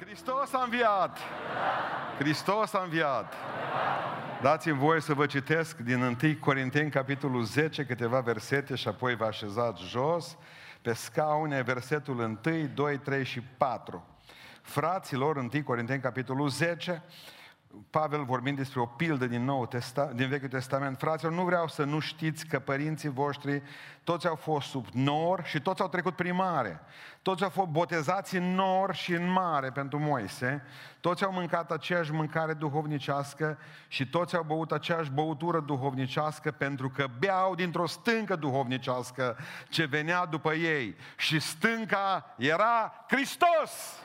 Hristos a înviat! Hristos a înviat! Dați-mi voie să vă citesc din 1 Corinteni, capitolul 10, câteva versete și apoi vă așezați jos pe scaune, versetul 1, 2, 3 și 4. Fraților, 1 Corinteni, capitolul 10, Pavel vorbind despre o pildă din, nou Testa, din Vechiul Testament, fraților, nu vreau să nu știți că părinții voștri toți au fost sub nor și toți au trecut prin mare. Toți au fost botezați în nor și în mare pentru Moise. Toți au mâncat aceeași mâncare duhovnicească și toți au băut aceeași băutură duhovnicească pentru că beau dintr-o stâncă duhovnicească ce venea după ei. Și stânca era Hristos!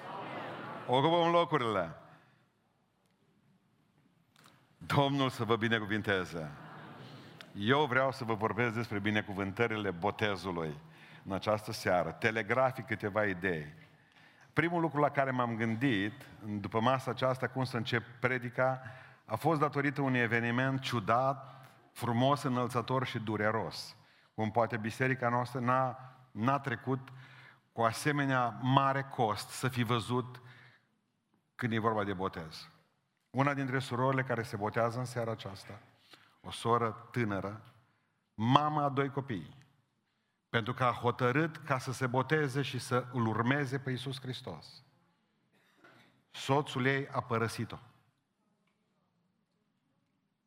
Ocupăm locurile. Domnul să vă binecuvinteze. Eu vreau să vă vorbesc despre binecuvântările botezului în această seară. Telegrafic câteva idei. Primul lucru la care m-am gândit, după masa aceasta, cum să încep predica, a fost datorită unui eveniment ciudat, frumos, înălțător și dureros. Cum poate biserica noastră n-a, n-a trecut cu asemenea mare cost să fi văzut când e vorba de botez. Una dintre surorile care se botează în seara aceasta, o soră tânără, mama a doi copii, pentru că a hotărât ca să se boteze și să îl urmeze pe Iisus Hristos. Soțul ei a părăsit-o.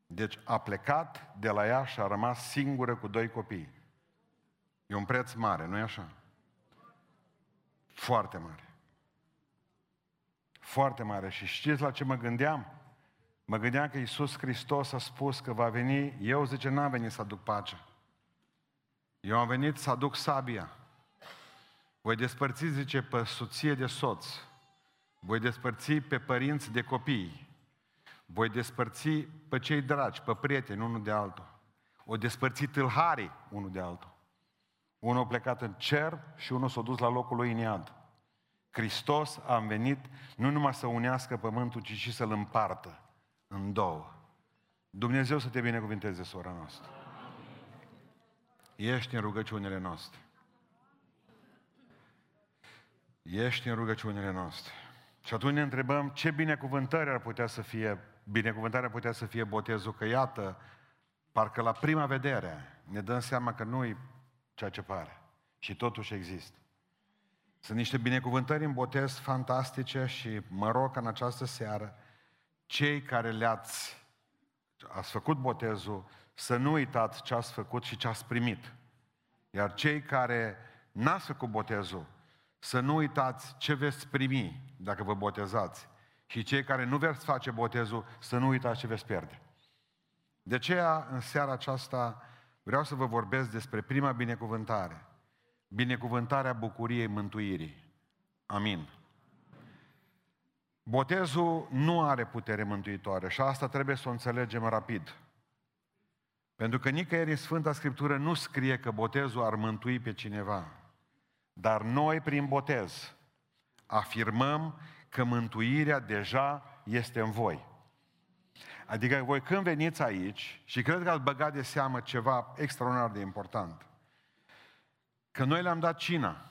Deci a plecat de la ea și a rămas singură cu doi copii. E un preț mare, nu-i așa? Foarte mare. Foarte mare. Și știți la ce mă gândeam? Mă gândeam că Iisus Hristos a spus că va veni, eu zice, n-am venit să aduc pacea. Eu am venit să aduc sabia. Voi despărți, zice, pe soție de soț. Voi despărți pe părinți de copii. Voi despărți pe cei dragi, pe prieteni, unul de altul. O despărți tâlharii unul de altul. Unul a plecat în cer și unul s-a dus la locul lui în iad. Hristos a venit nu numai să unească pământul, ci și să-l împartă în două. Dumnezeu să te binecuvinteze, sora noastră. Ești în rugăciunile noastre. Ești în rugăciunile noastre. Și atunci ne întrebăm ce binecuvântare ar putea să fie, binecuvântarea ar putea să fie botezul, că iată, parcă la prima vedere ne dăm seama că nu e ceea ce pare. Și totuși există. Sunt niște binecuvântări în botez fantastice și mă rog în această seară cei care le-ați ați făcut botezul, să nu uitați ce ați făcut și ce ați primit. Iar cei care n-ați făcut botezul, să nu uitați ce veți primi dacă vă botezați. Și cei care nu veți face botezul, să nu uitați ce veți pierde. De aceea, în seara aceasta, vreau să vă vorbesc despre prima binecuvântare. Binecuvântarea bucuriei mântuirii. Amin. Botezul nu are putere mântuitoare și asta trebuie să o înțelegem rapid. Pentru că nicăieri în Sfânta Scriptură nu scrie că botezul ar mântui pe cineva. Dar noi, prin botez, afirmăm că mântuirea deja este în voi. Adică voi când veniți aici, și cred că ați băgat de seamă ceva extraordinar de important, că noi le-am dat cina,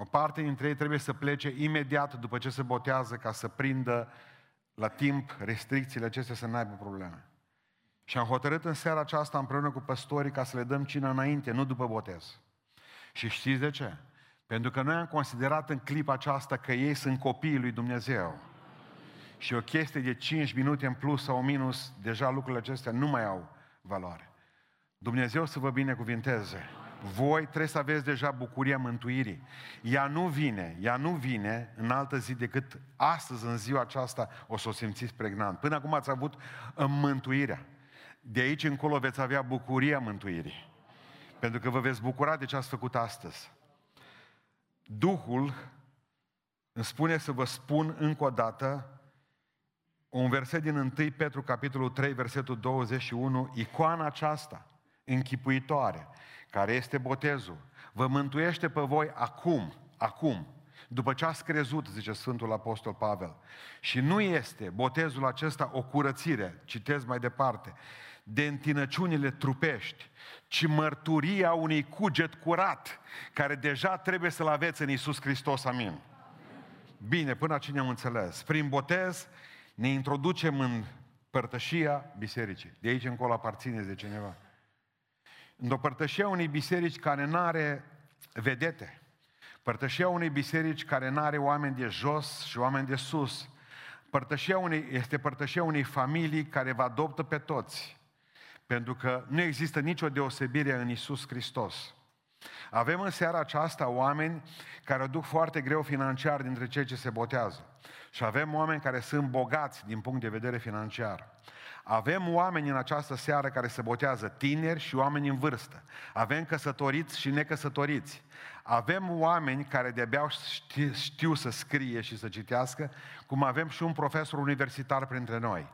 o parte dintre ei trebuie să plece imediat după ce se botează ca să prindă la timp restricțiile acestea să n-aibă probleme. Și am hotărât în seara aceasta împreună cu păstorii ca să le dăm cina înainte, nu după botez. Și știți de ce? Pentru că noi am considerat în clipa aceasta că ei sunt copiii lui Dumnezeu. Și o chestie de 5 minute în plus sau minus, deja lucrurile acestea nu mai au valoare. Dumnezeu să vă binecuvinteze voi trebuie să aveți deja bucuria mântuirii. Ea nu vine, ea nu vine în altă zi decât astăzi, în ziua aceasta, o să o simțiți pregnant. Până acum ați avut mântuirea. De aici încolo veți avea bucuria mântuirii. Pentru că vă veți bucura de ce ați făcut astăzi. Duhul îmi spune să vă spun încă o dată un verset din 1 Petru, capitolul 3, versetul 21, icoana aceasta, închipuitoare, care este botezul, vă mântuiește pe voi acum, acum, după ce ați crezut, zice Sfântul Apostol Pavel. Și nu este botezul acesta o curățire, citez mai departe, de întinăciunile trupești, ci mărturia unui cuget curat, care deja trebuie să-l aveți în Isus Hristos, amin. Bine, până aici ne-am înțeles. Prin botez ne introducem în părtășia bisericii. De aici încolo aparține de cineva. În o părtășia unei biserici care nu are vedete, părtășia unei biserici care nu are oameni de jos și oameni de sus, părtășia unei, este părtășia unei familii care vă adoptă pe toți, pentru că nu există nicio deosebire în Isus Hristos. Avem în seara aceasta oameni care o duc foarte greu financiar dintre cei ce se botează. Și avem oameni care sunt bogați din punct de vedere financiar. Avem oameni în această seară care se botează, tineri și oameni în vârstă. Avem căsătoriți și necăsătoriți. Avem oameni care de-abia știu, știu să scrie și să citească, cum avem și un profesor universitar printre noi.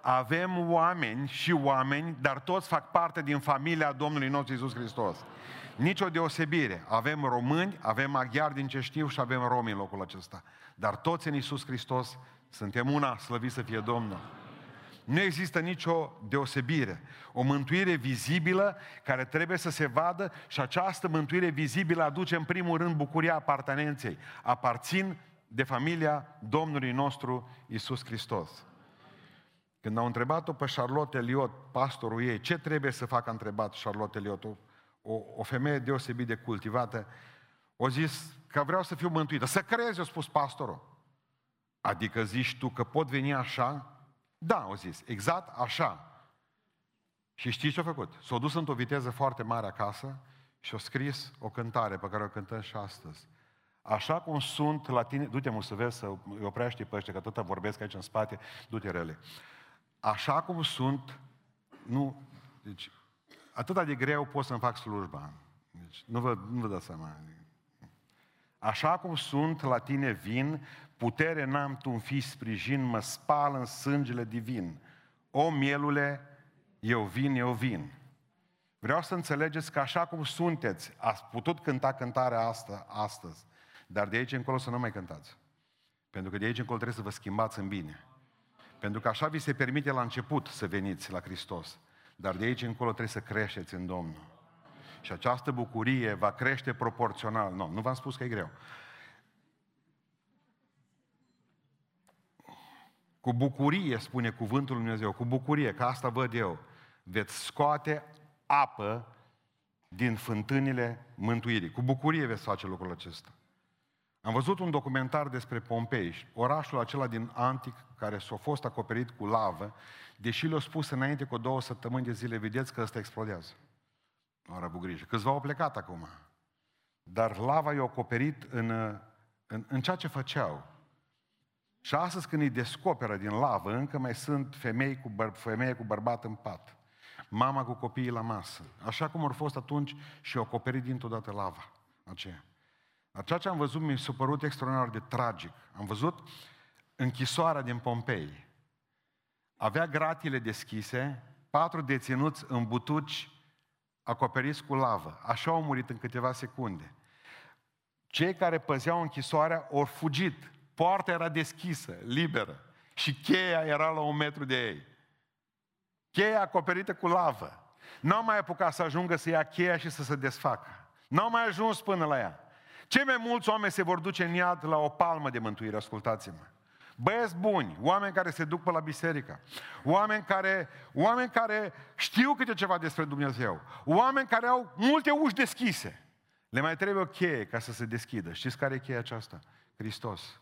Avem oameni și oameni, dar toți fac parte din familia Domnului nostru Isus Hristos. Nici o deosebire. Avem români, avem maghiari din ce știu și avem romi în locul acesta. Dar toți în Isus Hristos suntem una, slăvit să fie Domnul. Nu există nicio deosebire. O mântuire vizibilă care trebuie să se vadă și această mântuire vizibilă aduce în primul rând bucuria apartenenței. Aparțin de familia Domnului nostru Isus Hristos. Când au întrebat-o pe Charlotte Eliot, pastorul ei, ce trebuie să facă, a întrebat Charlotte Eliot, o, o, o femeie deosebit de cultivată, o zis că vreau să fiu mântuită. Să crezi, a spus pastorul. Adică zici tu că pot veni așa? Da, au zis, exact așa. Și știți ce a făcut? S-a dus într-o viteză foarte mare acasă și a scris o cântare pe care o cântăm și astăzi. Așa cum sunt la tine, du-te mă să vezi, să îi oprește pe ăștia, că tot vorbesc aici în spate, du-te rele. Așa cum sunt, nu, deci, atât de greu pot să-mi fac slujba. Deci, nu vă, nu vă dați seama. Așa cum sunt, la tine vin, putere n-am tu fi sprijin, mă spal în sângele divin. O, mielule, eu vin, eu vin. Vreau să înțelegeți că așa cum sunteți, ați putut cânta cântarea asta astăzi, dar de aici încolo să nu mai cântați. Pentru că de aici încolo trebuie să vă schimbați în bine. Pentru că așa vi se permite la început să veniți la Hristos. Dar de aici încolo trebuie să creșteți în Domnul. Și această bucurie va crește proporțional. Nu, nu v-am spus că e greu. Cu bucurie, spune cuvântul Lui Dumnezeu, cu bucurie, că asta văd eu, veți scoate apă din fântânile mântuirii. Cu bucurie veți face lucrul acesta. Am văzut un documentar despre Pompei, orașul acela din Antic, care s-a fost acoperit cu lavă, deși le-au spus înainte cu două săptămâni de zile, vedeți că ăsta explodează. Nu are avut grijă. Câțiva au plecat acum. Dar lava i-a acoperit în, în, în ceea ce făceau. Și astăzi când îi descoperă din lavă, încă mai sunt femei cu, băr- femeie cu bărbat în pat. Mama cu copiii la masă. Așa cum au fost atunci și au acoperit dintr-o dată lava aceea. Dar ceea ce am văzut mi s-a părut extraordinar de tragic. Am văzut închisoarea din Pompei. Avea gratile deschise, patru deținuți în butuci acoperiți cu lavă. Așa au murit în câteva secunde. Cei care păzeau închisoarea au fugit. Poarta era deschisă, liberă. Și cheia era la un metru de ei. Cheia acoperită cu lavă. N-au mai apucat să ajungă să ia cheia și să se desfacă. N-au mai ajuns până la ea. Cei mai mulți oameni se vor duce în iad la o palmă de mântuire, ascultați-mă. Băieți buni, oameni care se duc pe la biserică, oameni care, oameni care știu câte ceva despre Dumnezeu, oameni care au multe uși deschise. Le mai trebuie o cheie ca să se deschidă. Știți care e cheia aceasta? Hristos.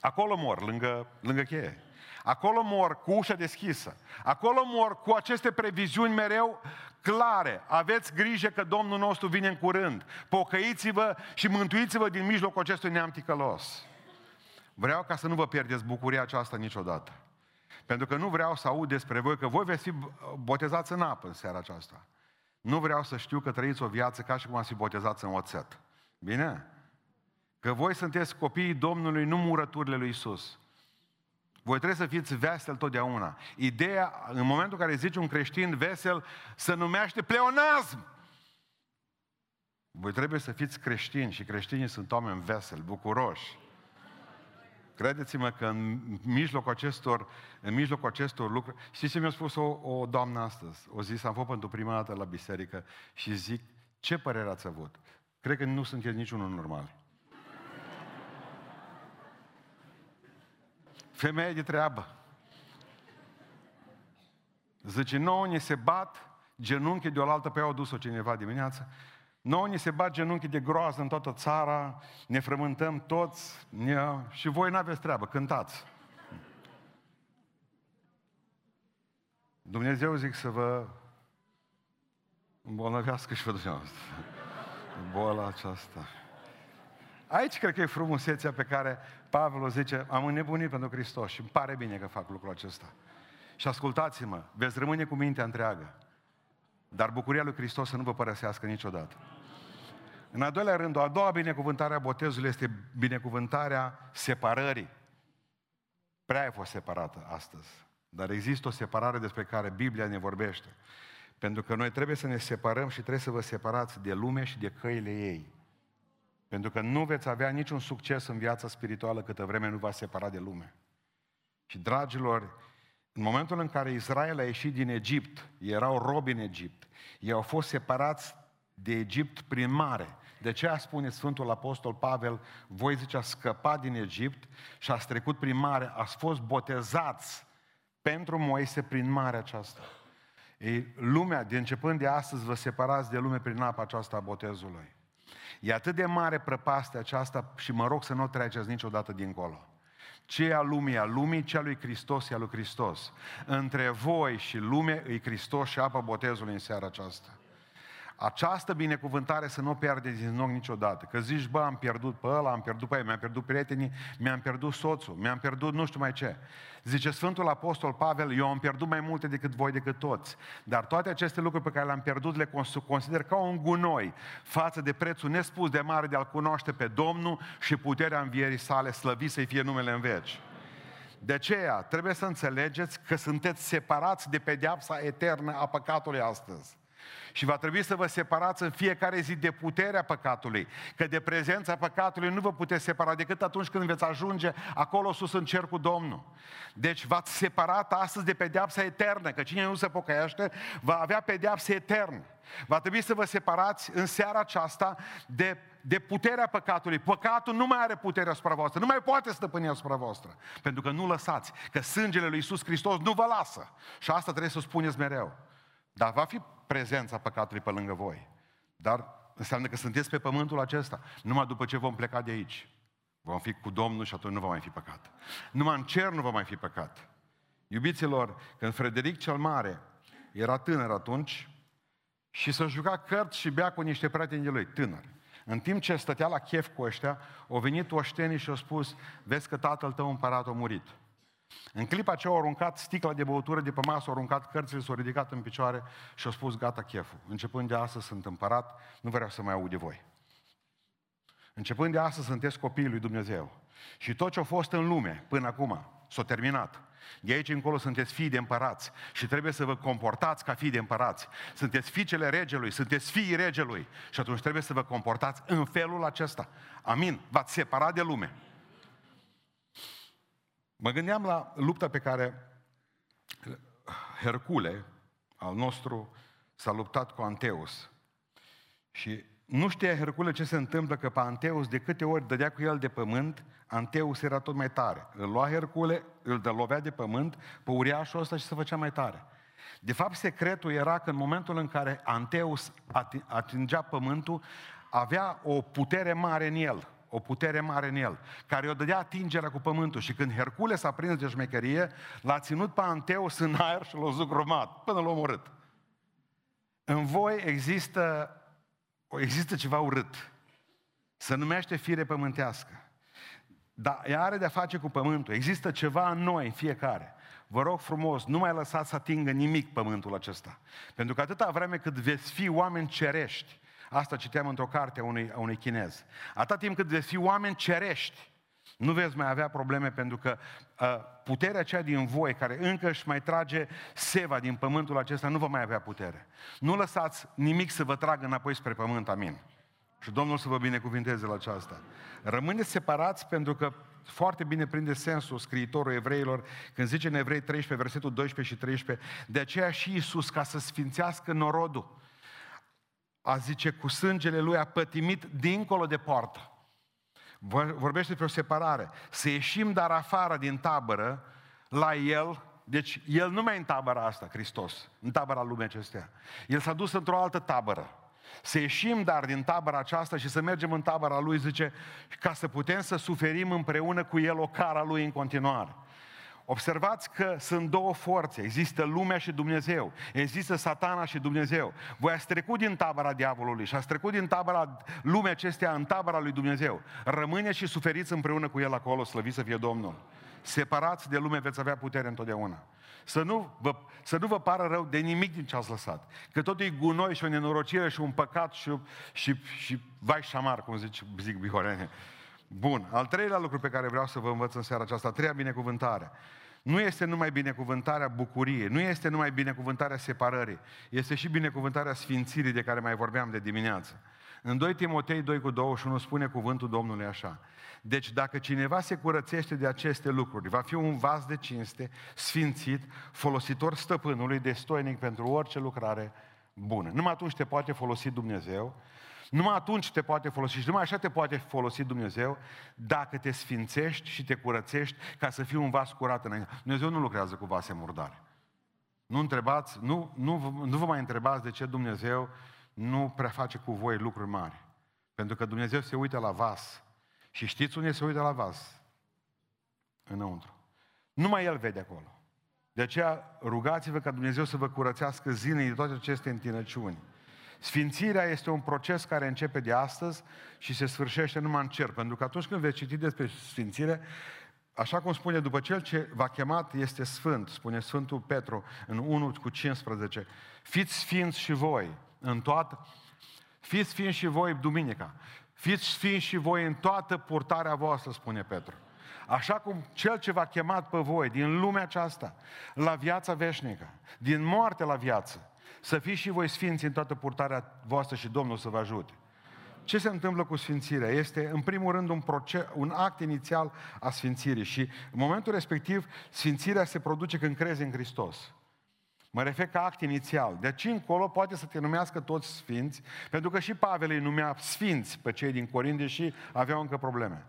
Acolo mor, lângă, lângă cheie. Acolo mor cu ușa deschisă. Acolo mor cu aceste previziuni mereu clare. Aveți grijă că Domnul nostru vine în curând. Pocăiți-vă și mântuiți-vă din mijlocul acestui neam ticălos. Vreau ca să nu vă pierdeți bucuria aceasta niciodată. Pentru că nu vreau să aud despre voi că voi veți fi botezați în apă în seara aceasta. Nu vreau să știu că trăiți o viață ca și cum ați fi botezați în oțet. Bine? Că voi sunteți copiii Domnului, nu murăturile lui Isus. Voi trebuie să fiți vesel totdeauna. Ideea, în momentul în care zice un creștin vesel, se numește pleonasm. Voi trebuie să fiți creștini și creștinii sunt oameni veseli, bucuroși. Credeți-mă că în mijlocul acestor, în mijlocul acestor lucruri... Știți ce mi-a spus o, o doamnă astăzi? O zis, am fost pentru prima dată la biserică și zic, ce părere ați avut? Cred că nu sunteți niciunul normal. Femeie de treabă. Zice, nouă ne se bat genunchii de oaltă pe ea, a dus-o cineva dimineață Nouă ne se bat genunchi de groază în toată țara, ne frământăm toți ne... și voi n-aveți treabă, cântați. Dumnezeu zic să vă îmbolnăvească și pe dumneavoastră. Boala aceasta. Aici cred că e frumusețea pe care Pavel o zice, am înnebunit pentru Hristos și îmi pare bine că fac lucrul acesta. Și ascultați-mă, veți rămâne cu mintea întreagă. Dar bucuria lui Hristos să nu vă părăsească niciodată. În al doilea rând, o a doua binecuvântare a botezului este binecuvântarea separării. Prea ai fost separată astăzi. Dar există o separare despre care Biblia ne vorbește. Pentru că noi trebuie să ne separăm și trebuie să vă separați de lume și de căile ei. Pentru că nu veți avea niciun succes în viața spirituală câtă vreme nu va separa de lume. Și, dragilor, în momentul în care Israel a ieșit din Egipt, erau robi în Egipt, ei au fost separați de Egipt prin mare. De ce spune Sfântul Apostol Pavel, voi zice, a scăpat din Egipt și ați trecut prin mare, ați fost botezați pentru Moise prin mare aceasta. Ei, lumea, de începând de astăzi, vă separați de lume prin apa aceasta a botezului. E atât de mare prăpastea aceasta și mă rog să nu o treceți niciodată dincolo. Ce e a lumii, a lumii, ce a lui Hristos e a lui Hristos. Între voi și lume îi Hristos și apa botezului în seara aceasta. Această binecuvântare să nu o pierde din nou niciodată. Că zici, bă, am pierdut pe ăla, am pierdut pe ea, mi-am pierdut prietenii, mi-am pierdut soțul, mi-am pierdut nu știu mai ce. Zice Sfântul Apostol Pavel, eu am pierdut mai multe decât voi, decât toți. Dar toate aceste lucruri pe care le-am pierdut le consider ca un gunoi față de prețul nespus de mare de a-L cunoaște pe Domnul și puterea învierii sale, slăvi să-i fie numele în veci. De aceea, trebuie să înțelegeți că sunteți separați de pedeapsa eternă a păcatului astăzi. Și va trebui să vă separați în fiecare zi de puterea păcatului. Că de prezența păcatului nu vă puteți separa decât atunci când veți ajunge acolo sus în cer cu Domnul. Deci v-ați separat astăzi de pedeapsa eternă, că cine nu se pocăiește va avea pedeapsa eternă. Va trebui să vă separați în seara aceasta de, de puterea păcatului. Păcatul nu mai are putere asupra voastră, nu mai poate stăpâni asupra voastră. Pentru că nu lăsați, că sângele lui Iisus Hristos nu vă lasă. Și asta trebuie să o spuneți mereu. Dar va fi prezența păcatului pe lângă voi. Dar înseamnă că sunteți pe pământul acesta. Numai după ce vom pleca de aici. Vom fi cu Domnul și atunci nu va mai fi păcat. Numai în cer nu va mai fi păcat. Iubiților, când Frederic cel Mare era tânăr atunci și să juca cărți și bea cu niște prieteni de lui, tânăr. În timp ce stătea la chef cu ăștia, au venit oștenii și au spus, vezi că tatăl tău împărat a murit. În clipa aceea au aruncat sticla de băutură de pe masă, au aruncat cărțile, s-au ridicat în picioare și au spus, gata cheful. Începând de astăzi sunt împărat, nu vreau să mai aud de voi. Începând de astăzi sunteți copiii lui Dumnezeu. Și tot ce a fost în lume până acum s-a terminat. De aici încolo sunteți fii de împărați și trebuie să vă comportați ca fii de împărați. Sunteți fiicele regelui, sunteți fiii regelui și atunci trebuie să vă comportați în felul acesta. Amin. V-ați separat de lume. Mă gândeam la lupta pe care Hercule, al nostru, s-a luptat cu Anteus. Și nu știa Hercule ce se întâmplă, că pe Anteus, de câte ori dădea cu el de pământ, Anteus era tot mai tare. Îl lua Hercule, îl dă lovea de pământ pe uriașul ăsta și se făcea mai tare. De fapt, secretul era că în momentul în care Anteus atingea pământul, avea o putere mare în el o putere mare în el, care o dădea atingerea cu pământul. Și când Hercule s-a prins de șmecherie, l-a ținut pe Anteus în aer și l-a zugrumat, până l-a omorât. În voi există, există ceva urât. Se numește fire pământească. Dar ea are de-a face cu pământul. Există ceva în noi, în fiecare. Vă rog frumos, nu mai lăsați să atingă nimic pământul acesta. Pentru că atâta vreme cât veți fi oameni cerești, Asta citeam într-o carte a unui, a unui chinez. Atât timp cât veți fi oameni cerești, nu veți mai avea probleme pentru că uh, puterea cea din voi, care încă își mai trage seva din pământul acesta, nu va mai avea putere. Nu lăsați nimic să vă tragă înapoi spre pământ, amin. Și Domnul să vă binecuvinteze la aceasta. Rămâneți separați pentru că foarte bine prinde sensul scriitorul evreilor când zice în Evrei 13, versetul 12 și 13, de aceea și Iisus, ca să sfințească norodul, a zice, cu sângele lui a pătimit dincolo de poartă. Vorbește despre o separare. Să ieșim dar afară din tabără la El, deci El nu mai e în tabăra asta, Hristos, în tabăra lumii acestea. El s-a dus într-o altă tabără. Să ieșim dar din tabăra aceasta și să mergem în tabăra Lui, zice, ca să putem să suferim împreună cu El o cara Lui în continuare. Observați că sunt două forțe. Există lumea și Dumnezeu. Există satana și Dumnezeu. Voi ați trecut din tabăra diavolului și ați trecut din tabăra lumea acestea în tabăra lui Dumnezeu. Rămâne și suferiți împreună cu El acolo, slăviți să fie Domnul. Separați de lume veți avea putere întotdeauna. Să nu, vă, să nu vă pară rău de nimic din ce ați lăsat. Că tot e gunoi și o nenorocire și un păcat și, și, și vai șamar, cum zic, zic bihorene. Bun. Al treilea lucru pe care vreau să vă învăț în seara aceasta, a treia binecuvântare. Nu este numai binecuvântarea bucuriei, nu este numai binecuvântarea separării, este și binecuvântarea sfințirii de care mai vorbeam de dimineață. În 2 Timotei 2 cu 21 spune cuvântul Domnului așa. Deci dacă cineva se curățește de aceste lucruri, va fi un vas de cinste, sfințit, folositor stăpânului, destoinic pentru orice lucrare bună. Numai atunci te poate folosi Dumnezeu numai atunci te poate folosi și numai așa te poate folosi Dumnezeu dacă te sfințești și te curățești ca să fii un vas curat înainte. Dumnezeu nu lucrează cu vase murdare. Nu întrebați, nu, nu, nu vă mai întrebați de ce Dumnezeu nu prea face cu voi lucruri mari. Pentru că Dumnezeu se uită la vas. Și știți unde se uită la vas? Înăuntru. Numai El vede acolo. De aceea rugați-vă ca Dumnezeu să vă curățească zilnic de toate aceste întinăciuni. Sfințirea este un proces care începe de astăzi și se sfârșește numai în cer. Pentru că atunci când veți citi despre sfințire, așa cum spune, după cel ce v-a chemat este sfânt, spune Sfântul Petru în 1 cu 15, fiți sfinți și voi în toată, fiți sfinți și voi duminica, fiți sfinți și voi în toată purtarea voastră, spune Petru. Așa cum cel ce v-a chemat pe voi din lumea aceasta la viața veșnică, din moarte la viață, să fiți și voi sfinți în toată purtarea voastră și Domnul să vă ajute. Ce se întâmplă cu sfințirea? Este, în primul rând, un, proces, un act inițial a sfințirii și, în momentul respectiv, sfințirea se produce când crezi în Hristos. Mă refer ca act inițial. De aici încolo poate să te numească toți sfinți, pentru că și Pavel îi numea sfinți pe cei din Corint, deși aveau încă probleme.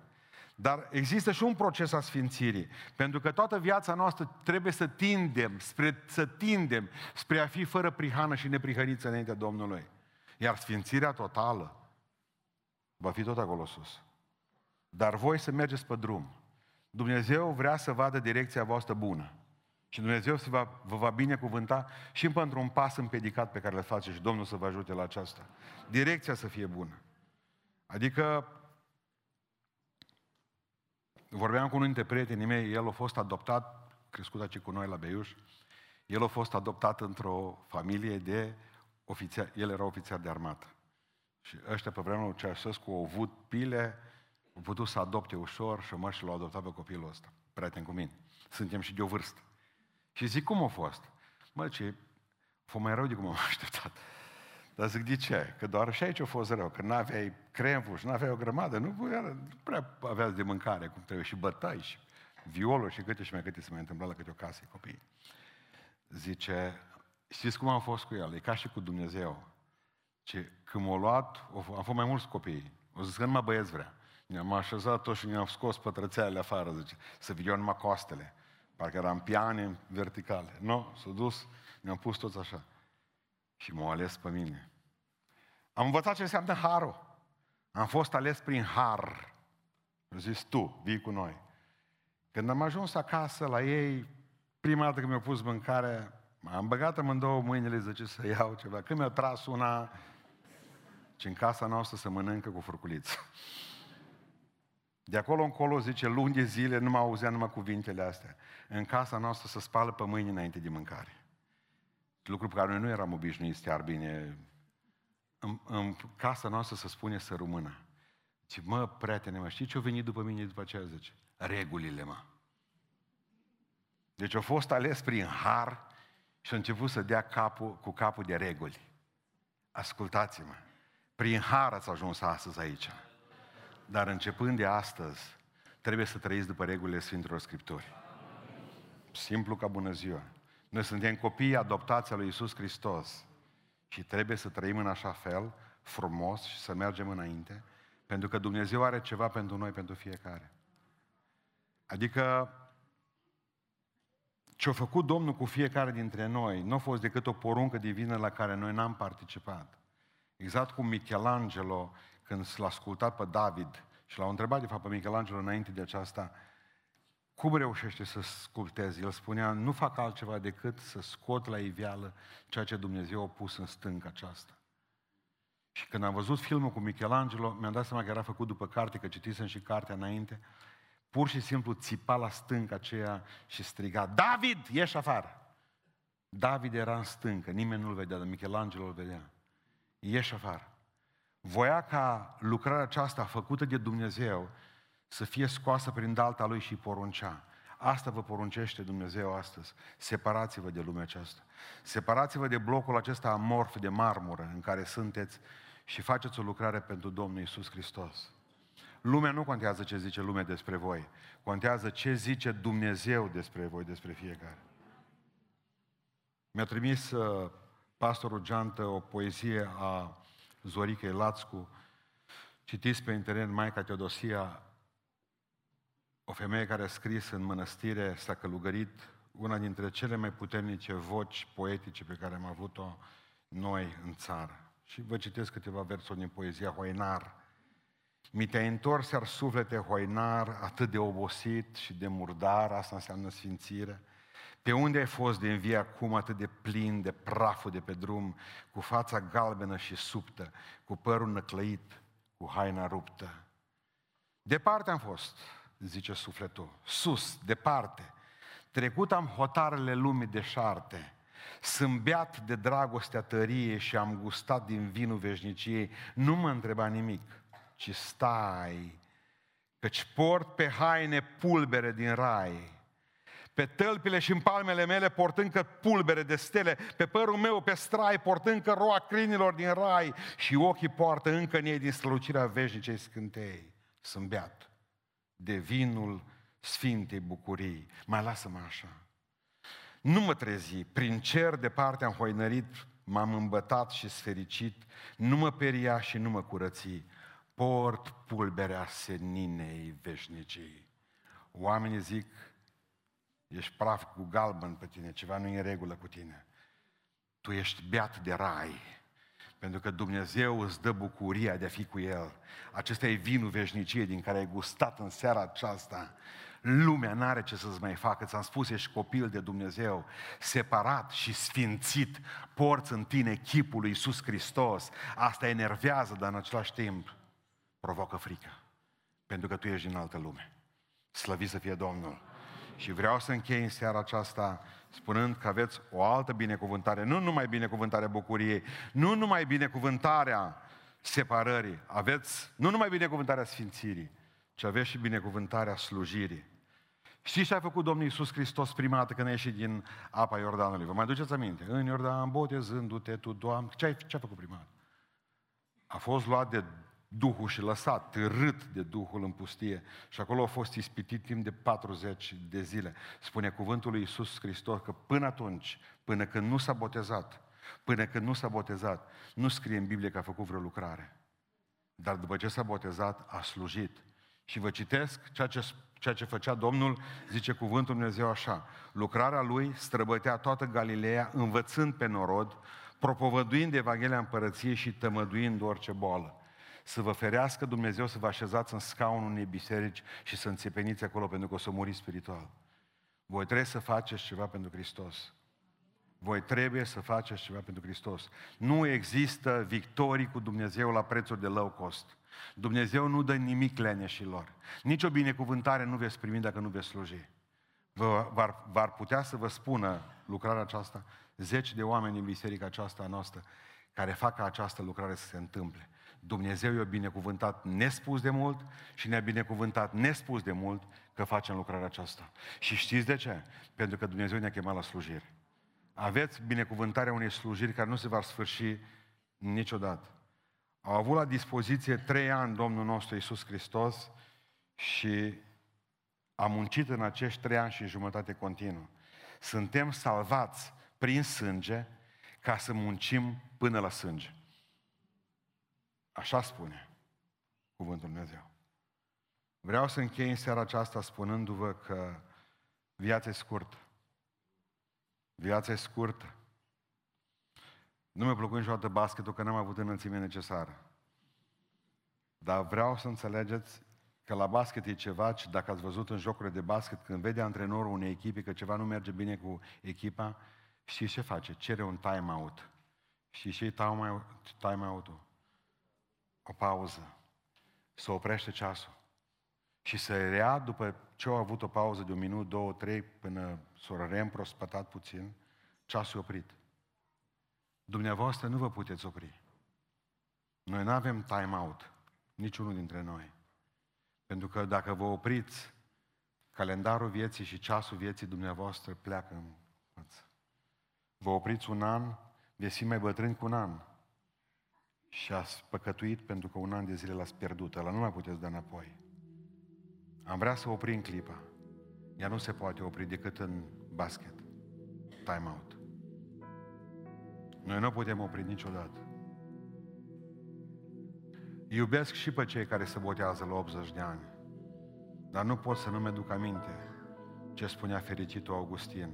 Dar există și un proces a sfințirii. Pentru că toată viața noastră trebuie să tindem, spre, să tindem spre a fi fără prihană și neprihăniță înaintea Domnului. Iar sfințirea totală va fi tot acolo sus. Dar voi să mergeți pe drum. Dumnezeu vrea să vadă direcția voastră bună. Și Dumnezeu se va, vă va binecuvânta și pentru un pas împedicat pe care le face și Domnul să vă ajute la aceasta. Direcția să fie bună. Adică Vorbeam cu unul dintre prietenii mei, el a fost adoptat, crescut aici cu noi la Beiuș, el a fost adoptat într-o familie de ofițer, el era ofițer de armată. Și ăștia pe vremea lui Ceausescu au avut pile, au putut să adopte ușor și mă și l-au adoptat pe copilul ăsta, prieten cu mine. Suntem și de o vârstă. Și zic, cum a fost? Mă, ce, a fost mai rău de cum am așteptat. Dar zic, de ce? Că doar și aici a fost rău, că n-aveai cremful și n-aveai o grămadă, nu, nu prea aveați de mâncare cum trebuie, și bătai, și violuri și câte și mai câte se mai întâmpla la câte o casă copii. Zice, știți cum am fost cu el? E ca și cu Dumnezeu. Ce, când m-a luat, am fost mai mulți copii. O zis că nu mă băieți vrea. Ne-am așezat toți și ne-am scos pătrățeale afară, zice, să video numai coastele. Parcă eram piane verticale. Nu, s-a dus, ne-am pus toți așa. Și m-au ales pe mine. Am învățat ce înseamnă harul. Am fost ales prin har. Am zis, tu, vii cu noi. Când am ajuns acasă la ei, prima dată când mi-au pus mâncare, am băgat amândouă mâinile, zice, să iau ceva. Când mi-a tras una, și în casa noastră se mănâncă cu furculiță. De acolo încolo, zice, luni de zile nu mă auzea numai cuvintele astea. În casa noastră se spală pe mâini înainte de mâncare. Lucru pe care noi nu eram obișnuiți chiar bine în, în casa noastră să spune să rămână. Și mă, prietene, mă, știți ce a venit după mine după aceea? Zice, regulile, mă. Deci a fost ales prin har și a început să dea capul, cu capul de reguli. Ascultați-mă, prin har ați ajuns astăzi aici. Dar începând de astăzi, trebuie să trăiți după regulile Sfintelor Scripturi. Simplu ca bună ziua. Noi suntem copii adoptați al lui Isus Hristos. Și trebuie să trăim în așa fel, frumos și să mergem înainte, Pentru că Dumnezeu are ceva pentru noi, pentru fiecare. Adică ce a făcut Domnul cu fiecare dintre noi nu a fost decât o poruncă divină la care noi n-am participat. Exact cum Michelangelo, când l-a ascultat pe David și l-a întrebat de fapt pe Michelangelo înainte de aceasta, cum reușește să sculpteze? El spunea, nu fac altceva decât să scot la iveală ceea ce Dumnezeu a pus în stânca aceasta. Și când am văzut filmul cu Michelangelo, mi-am dat seama că era făcut după carte, că citisem și cartea înainte, pur și simplu țipa la stânca aceea și striga, David, ieși afară! David era în stâncă, nimeni nu-l vedea, dar Michelangelo îl vedea. Ieși afară. Voia ca lucrarea aceasta făcută de Dumnezeu să fie scoasă prin dalta lui și poruncea. Asta vă poruncește Dumnezeu astăzi. Separați-vă de lumea aceasta. Separați-vă de blocul acesta amorf de marmură în care sunteți și faceți o lucrare pentru Domnul Isus Hristos. Lumea nu contează ce zice lumea despre voi. Contează ce zice Dumnezeu despre voi, despre fiecare. Mi-a trimis uh, pastorul Geantă o poezie a Zorica Lațcu. Citiți pe internet Maica Teodosia, o femeie care a scris în mănăstire, s-a călugărit, una dintre cele mai puternice voci poetice pe care am avut-o noi în țară. Și vă citesc câteva versuri din poezia Hoinar. Mi te-ai întors, iar suflete hoinar, atât de obosit și de murdar, asta înseamnă sfințire. Pe unde ai fost de învie acum atât de plin de praful de pe drum, cu fața galbenă și subtă, cu părul năclăit, cu haina ruptă? Departe am fost, zice sufletul, sus, departe. Trecut am hotarele lumii deșarte, sunt beat de dragostea tărie și am gustat din vinul veșniciei, nu mă întreba nimic, ci stai, căci port pe haine pulbere din rai, pe tălpile și în palmele mele port încă pulbere de stele, pe părul meu pe strai port încă roa crinilor din rai și ochii poartă încă în ei din strălucirea veșnicei scântei. Sunt beat de vinul Sfintei Bucurii. Mai lasă-mă așa. Nu mă trezi, prin cer departe am hoinărit, m-am îmbătat și sfericit, nu mă peria și nu mă curăți, port pulberea seninei veșnicii. Oamenii zic, ești praf cu galben pe tine, ceva nu e în regulă cu tine. Tu ești beat de rai, pentru că Dumnezeu îți dă bucuria de a fi cu El. Acesta e vinul veșnicie din care ai gustat în seara aceasta. Lumea n-are ce să-ți mai facă. Ți-am spus, ești copil de Dumnezeu, separat și sfințit. Porți în tine chipul lui Iisus Hristos. Asta enervează, dar în același timp provoacă frică. Pentru că tu ești din altă lume. Slăvit să fie Domnul. Și vreau să închei în seara aceasta spunând că aveți o altă binecuvântare, nu numai binecuvântarea bucuriei, nu numai binecuvântarea separării, aveți nu numai binecuvântarea sfințirii, ci aveți și binecuvântarea slujirii. Știți ce a făcut Domnul Iisus Hristos prima dată când a ieșit din apa Iordanului? Vă mai duceți aminte? În Iordan, botezându-te tu, Doamne, ce, ai, ce a făcut prima dată? A fost luat de Duhul și lăsat, târât de Duhul în pustie. Și acolo a fost ispitit timp de 40 de zile. Spune cuvântul lui Iisus Hristos că până atunci, până când nu s-a botezat, până când nu s-a botezat, nu scrie în Biblie că a făcut vreo lucrare. Dar după ce s-a botezat, a slujit. Și vă citesc ceea ce, ceea ce făcea Domnul, zice cuvântul Dumnezeu așa. Lucrarea lui străbătea toată Galileea, învățând pe norod, propovăduind Evanghelia Împărăției și tămăduind orice boală să vă ferească Dumnezeu să vă așezați în scaunul unei biserici și să înțepeniți acolo pentru că o să muri spiritual. Voi trebuie să faceți ceva pentru Hristos. Voi trebuie să faceți ceva pentru Hristos. Nu există victorii cu Dumnezeu la prețuri de low cost. Dumnezeu nu dă nimic leneșilor. Nici o binecuvântare nu veți primi dacă nu veți sluji. Vă, v-ar, v-ar putea să vă spună lucrarea aceasta zeci de oameni în biserica aceasta noastră care fac ca această lucrare să se întâmple. Dumnezeu i-a binecuvântat nespus de mult și ne-a binecuvântat nespus de mult că facem lucrarea aceasta. Și știți de ce? Pentru că Dumnezeu ne-a chemat la slujire. Aveți binecuvântarea unei slujiri care nu se va sfârși niciodată. Au avut la dispoziție trei ani Domnul nostru Iisus Hristos și a muncit în acești trei ani și jumătate continuă. Suntem salvați prin sânge ca să muncim până la sânge. Așa spune cuvântul Dumnezeu. Vreau să închei în seara aceasta spunându-vă că viața e scurtă. Viața e scurtă. Nu mi-a plăcut niciodată basketul, că n-am avut înălțime necesară. Dar vreau să înțelegeți că la basket e ceva, și dacă ați văzut în jocurile de basket, când vede antrenorul unei echipe că ceva nu merge bine cu echipa, și ce face? Cere un time-out. Și și time-out-ul? O pauză. Să oprește ceasul. Și să rea după ce au avut o pauză de un minut, două, trei, până s-o reîmprospătat puțin, ceasul e oprit. Dumneavoastră nu vă puteți opri. Noi nu avem time-out. Niciunul dintre noi. Pentru că dacă vă opriți, calendarul vieții și ceasul vieții dumneavoastră pleacă în față. Vă opriți un an, veți fi mai bătrâni cu un an. Și ați păcătuit pentru că un an de zile l-ați pierdut. Ăla nu mai puteți da înapoi. Am vrea să oprim clipa. Ea nu se poate opri decât în basket. Time out. Noi nu putem opri niciodată. Iubesc și pe cei care se botează la 80 de ani. Dar nu pot să nu mi-aduc aminte ce spunea fericitul Augustin.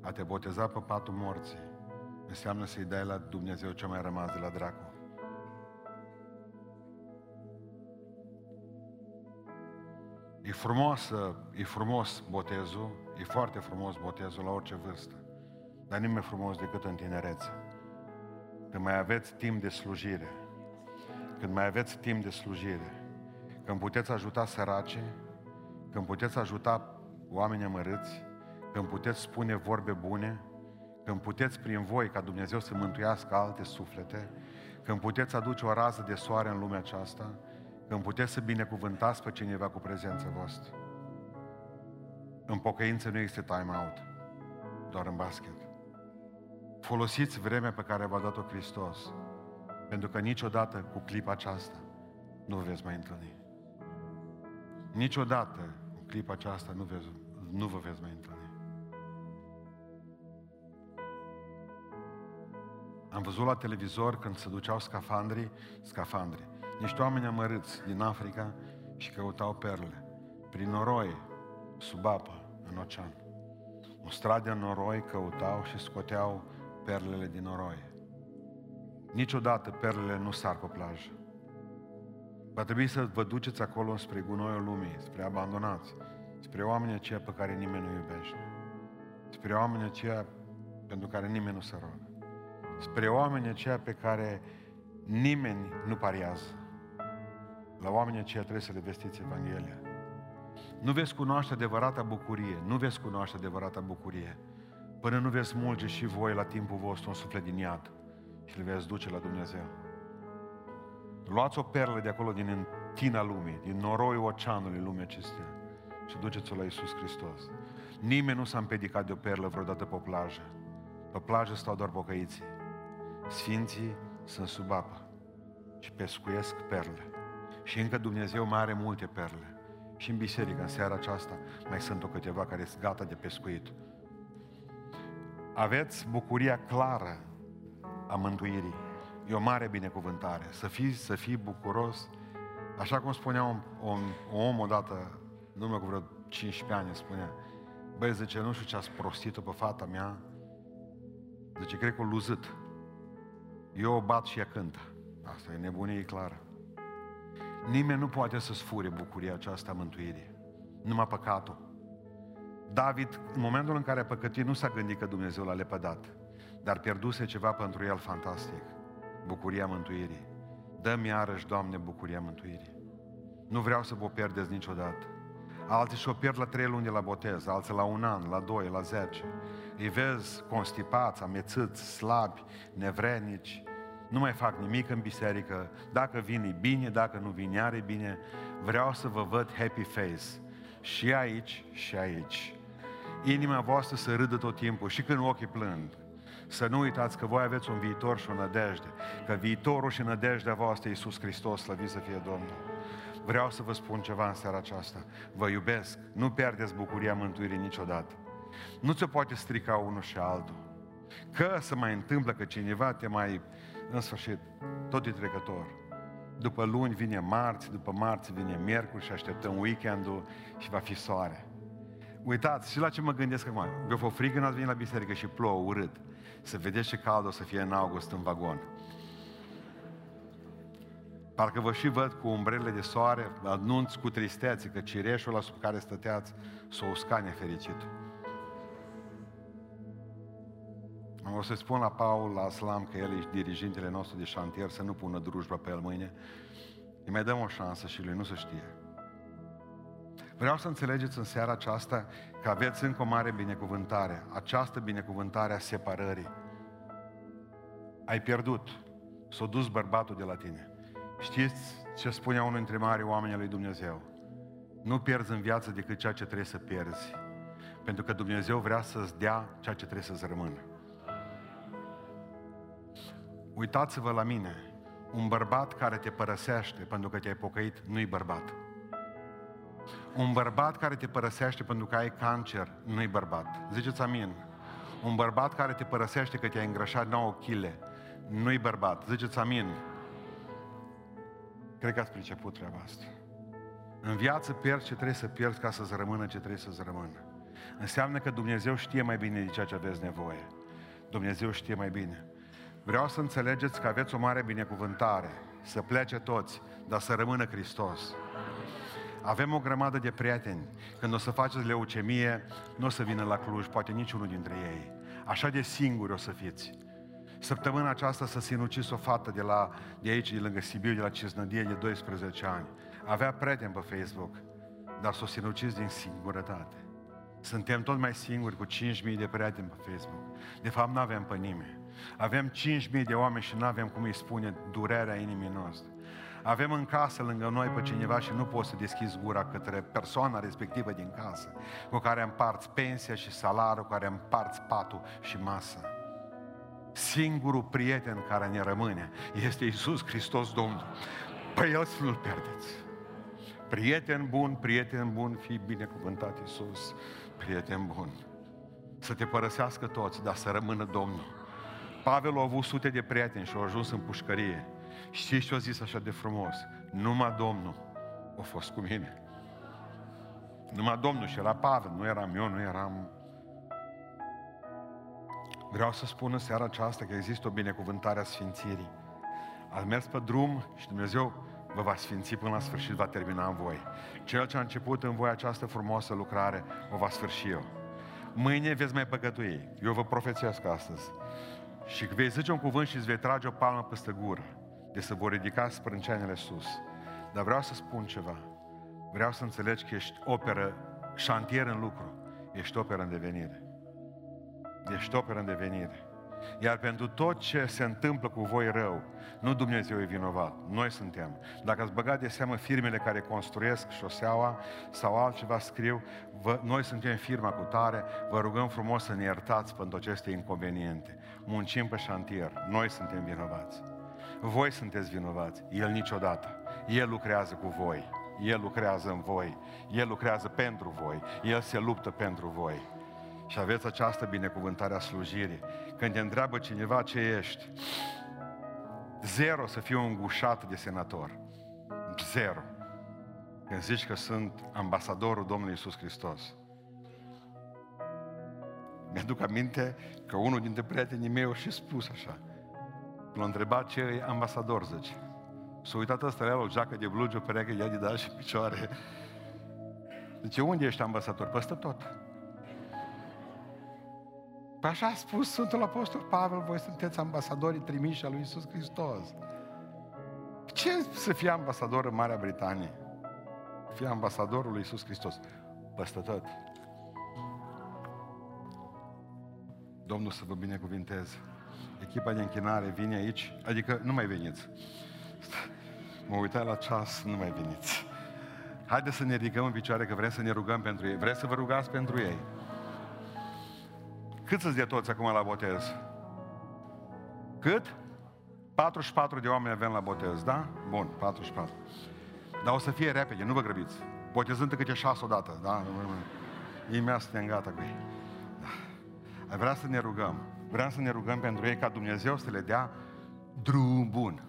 A te boteza pe patul morții înseamnă să-i dai la Dumnezeu ce mai rămas de la dracu. E frumos, e frumos botezul, e foarte frumos botezul la orice vârstă, dar nu e frumos decât în tinerețe. Când mai aveți timp de slujire, când mai aveți timp de slujire, când puteți ajuta săraci, când puteți ajuta oameni amărâți, când puteți spune vorbe bune, când puteți prin voi ca Dumnezeu să mântuiască alte suflete, când puteți aduce o rază de soare în lumea aceasta, când puteți să binecuvântați pe cineva cu prezența voastră. În pocăință nu este time out, doar în basket. Folosiți vremea pe care v-a dat-o Hristos pentru că niciodată cu clipa aceasta nu vă veți mai întâlni. Niciodată cu clipa aceasta nu, veți, nu vă veți mai întâlni. Am văzut la televizor când se duceau scafandrii, scafandri, niște oameni amărâți din Africa și căutau perle. Prin noroi, sub apă, în ocean. Un strat de noroi căutau și scoteau perlele din noroi. Niciodată perlele nu sar pe plajă. Va trebui să vă duceți acolo spre gunoiul lumii, spre abandonați, spre oamenii aceia pe care nimeni nu iubește, spre oamenii aceia pentru care nimeni nu se roagă, spre oamenii aceia pe care nimeni nu pariază. La oamenii aceia trebuie să le vestiți Evanghelia. Nu veți cunoaște adevărata bucurie, nu veți cunoaște adevărata bucurie, până nu veți mulge și voi la timpul vostru un suflet din iad și le veți duce la Dumnezeu. Luați o perlă de acolo din întina lumii, din noroiul oceanului lumii acestea și duceți-o la Iisus Hristos. Nimeni nu s-a împedicat de o perlă vreodată pe o plajă. Pe plajă stau doar pocăiții. Sfinții sunt sub apă și pescuiesc perle. Și încă Dumnezeu mai are multe perle. Și în biserică, în seara aceasta, mai sunt o câteva care sunt gata de pescuit. Aveți bucuria clară a mântuirii. E o mare binecuvântare. Să fii, să fii bucuros. Așa cum spunea un, un, un om odată, nu cu vreo 15 ani, spunea, băi, zice, nu știu ce ați prostit-o pe fata mea, zice, cred că o luzit. Eu o bat și ea cântă. Asta e nebunie clară. Nimeni nu poate să-ți fure bucuria aceasta a mântuirii. Numai păcatul. David, în momentul în care a păcătit, nu s-a gândit că Dumnezeu l-a lepădat dar pierduse ceva pentru el fantastic. Bucuria mântuirii. Dă-mi iarăși, Doamne, bucuria mântuirii. Nu vreau să vă pierdeți niciodată. Alții și-o pierd la trei luni de la botez, alții la un an, la doi, la zece. Îi vezi constipați, amețâți, slabi, nevrenici, nu mai fac nimic în biserică, dacă vin e bine, dacă nu vin iar e bine. Vreau să vă văd happy face. Și aici, și aici. Inima voastră să râdă tot timpul și când ochii plâng. Să nu uitați că voi aveți un viitor și o nădejde. Că viitorul și nădejdea voastră e Iisus Hristos, slăvit să fie Domnul. Vreau să vă spun ceva în seara aceasta. Vă iubesc. Nu pierdeți bucuria mântuirii niciodată. Nu se poate strica unul și altul. Că se mai întâmplă că cineva te mai... În sfârșit, tot e trecător. după luni vine marți, după marți vine miercuri și așteptăm weekendul și va fi soare. Uitați, și la ce mă gândesc acum? Vi-o fost frig când ați venit la biserică și plouă urât. Să vedeți ce cald o să fie în august în vagon. Parcă vă și văd cu umbrele de soare, anunț cu tristețe că cireșul la sub care stăteați s-o usca nefericit. O să spun la Paul, la Aslam, că el e dirigintele nostru de șantier, să nu pună drujba pe el mâine. Îi mai dăm o șansă și lui nu să știe. Vreau să înțelegeți în seara aceasta că aveți încă o mare binecuvântare. Această binecuvântare a separării. Ai pierdut. S-a dus bărbatul de la tine. Știți ce spunea unul dintre mari oameni lui Dumnezeu? Nu pierzi în viață decât ceea ce trebuie să pierzi. Pentru că Dumnezeu vrea să-ți dea ceea ce trebuie să-ți rămână. Uitați-vă la mine. Un bărbat care te părăsește pentru că te-ai pocăit, nu-i bărbat. Un bărbat care te părăsește pentru că ai cancer, nu-i bărbat. Ziceți amin. Un bărbat care te părăsește că te-ai îngrășat 9 kg, nu-i bărbat. Ziceți amin. Cred că ați priceput treaba asta. În viață pierzi ce trebuie să pierzi ca să-ți rămână ce trebuie să-ți rămână. Înseamnă că Dumnezeu știe mai bine de ceea ce aveți nevoie. Dumnezeu știe mai bine. Vreau să înțelegeți că aveți o mare binecuvântare. Să plece toți, dar să rămână Hristos. Avem o grămadă de prieteni. Când o să faceți leucemie, nu o să vină la Cluj, poate niciunul dintre ei. Așa de singuri o să fiți. Săptămâna aceasta să sinucis o fată de, la, de aici, de lângă Sibiu, de la Cisnădie, de 12 ani. Avea prieteni pe Facebook, dar s-o sinucis din singurătate. Suntem tot mai singuri cu 5.000 de prieteni pe Facebook. De fapt, nu avem pe nimeni. Avem 5.000 de oameni și nu avem cum îi spune durerea inimii noastre. Avem în casă lângă noi pe cineva și nu poți să deschizi gura către persoana respectivă din casă, cu care împarți pensia și salariul, cu care împarți patul și masa. Singurul prieten care ne rămâne este Isus Hristos Domnul. Pe El să nu-L pierdeți. Prieten bun, prieten bun, fi binecuvântat Isus, prieten bun. Să te părăsească toți, dar să rămână Domnul. Pavel a avut sute de prieteni și a ajuns în pușcărie. Știți ce a zis așa de frumos? Numai Domnul a fost cu mine. Numai Domnul și era Pavel, nu eram eu, nu eram... Vreau să spun în seara aceasta că există o binecuvântare a Sfințirii. Ați mers pe drum și Dumnezeu vă va sfinți până la sfârșit, va termina în voi. Cel ce a început în voi această frumoasă lucrare, o va sfârși eu. Mâine veți mai păcătui. Eu vă profețesc astăzi. Și vei zice un cuvânt și îți vei trage o palmă peste gură, de să vor ridica sprânceanele sus. Dar vreau să spun ceva. Vreau să înțelegi că ești operă, șantier în lucru. Ești operă în devenire. Ești operă în devenire. Iar pentru tot ce se întâmplă cu voi rău, nu Dumnezeu e vinovat, noi suntem. Dacă ați băgat de seamă firmele care construiesc șoseaua sau altceva scriu, vă, noi suntem firma cu tare, vă rugăm frumos să ne iertați pentru aceste inconveniente. Muncim pe șantier, noi suntem vinovați. Voi sunteți vinovați, El niciodată. El lucrează cu voi, El lucrează în voi, El lucrează pentru voi, El se luptă pentru voi. Și aveți această binecuvântare a slujirii. Când te întreabă cineva ce ești, zero să fiu îngușat de senator. Zero. Când zici că sunt ambasadorul Domnului Isus Hristos. Mi-aduc aminte că unul dintre prietenii mei a și spus așa. L-a întrebat ce e ambasador, zice. S-a uitat ăsta la el, o geacă de blugi, o pereche de adidas și picioare. Zice, unde ești ambasador? Păstă tot. Păi așa a spus Sfântul Apostol Pavel, voi sunteți ambasadorii trimiși al lui Isus Hristos. Ce să fie ambasador în Marea Britanie? Fie ambasadorul lui Isus Hristos. Păstă tot. Domnul să vă binecuvinteze. Echipa de închinare vine aici, adică nu mai veniți. Mă uitai la ceas, nu mai veniți. Haideți să ne ridicăm în picioare că vrem să ne rugăm pentru ei. Vreți să vă rugați pentru ei? Cât să-ți de toți acum la botez? Cât? 44 de oameni avem la botez, da? Bun, 44. Dar o să fie repede, nu vă grăbiți. Botezând câte șase odată, da? Imediat suntem gata cu ei. Da. Ai vrea să ne rugăm. Vreau să ne rugăm pentru ei ca Dumnezeu să le dea drum bun.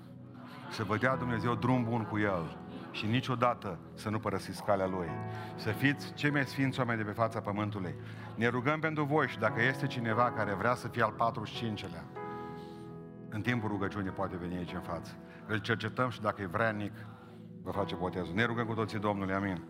să vă dea Dumnezeu drum bun cu El și niciodată să nu părăsiți calea Lui. Să fiți cei mai sfinți oameni de pe fața Pământului. Ne rugăm pentru voi și dacă este cineva care vrea să fie al 45-lea, în timpul rugăciunii poate veni aici în față. Îl cercetăm și dacă e vrednic, vă face botezul. Ne rugăm cu toții Domnului, amin.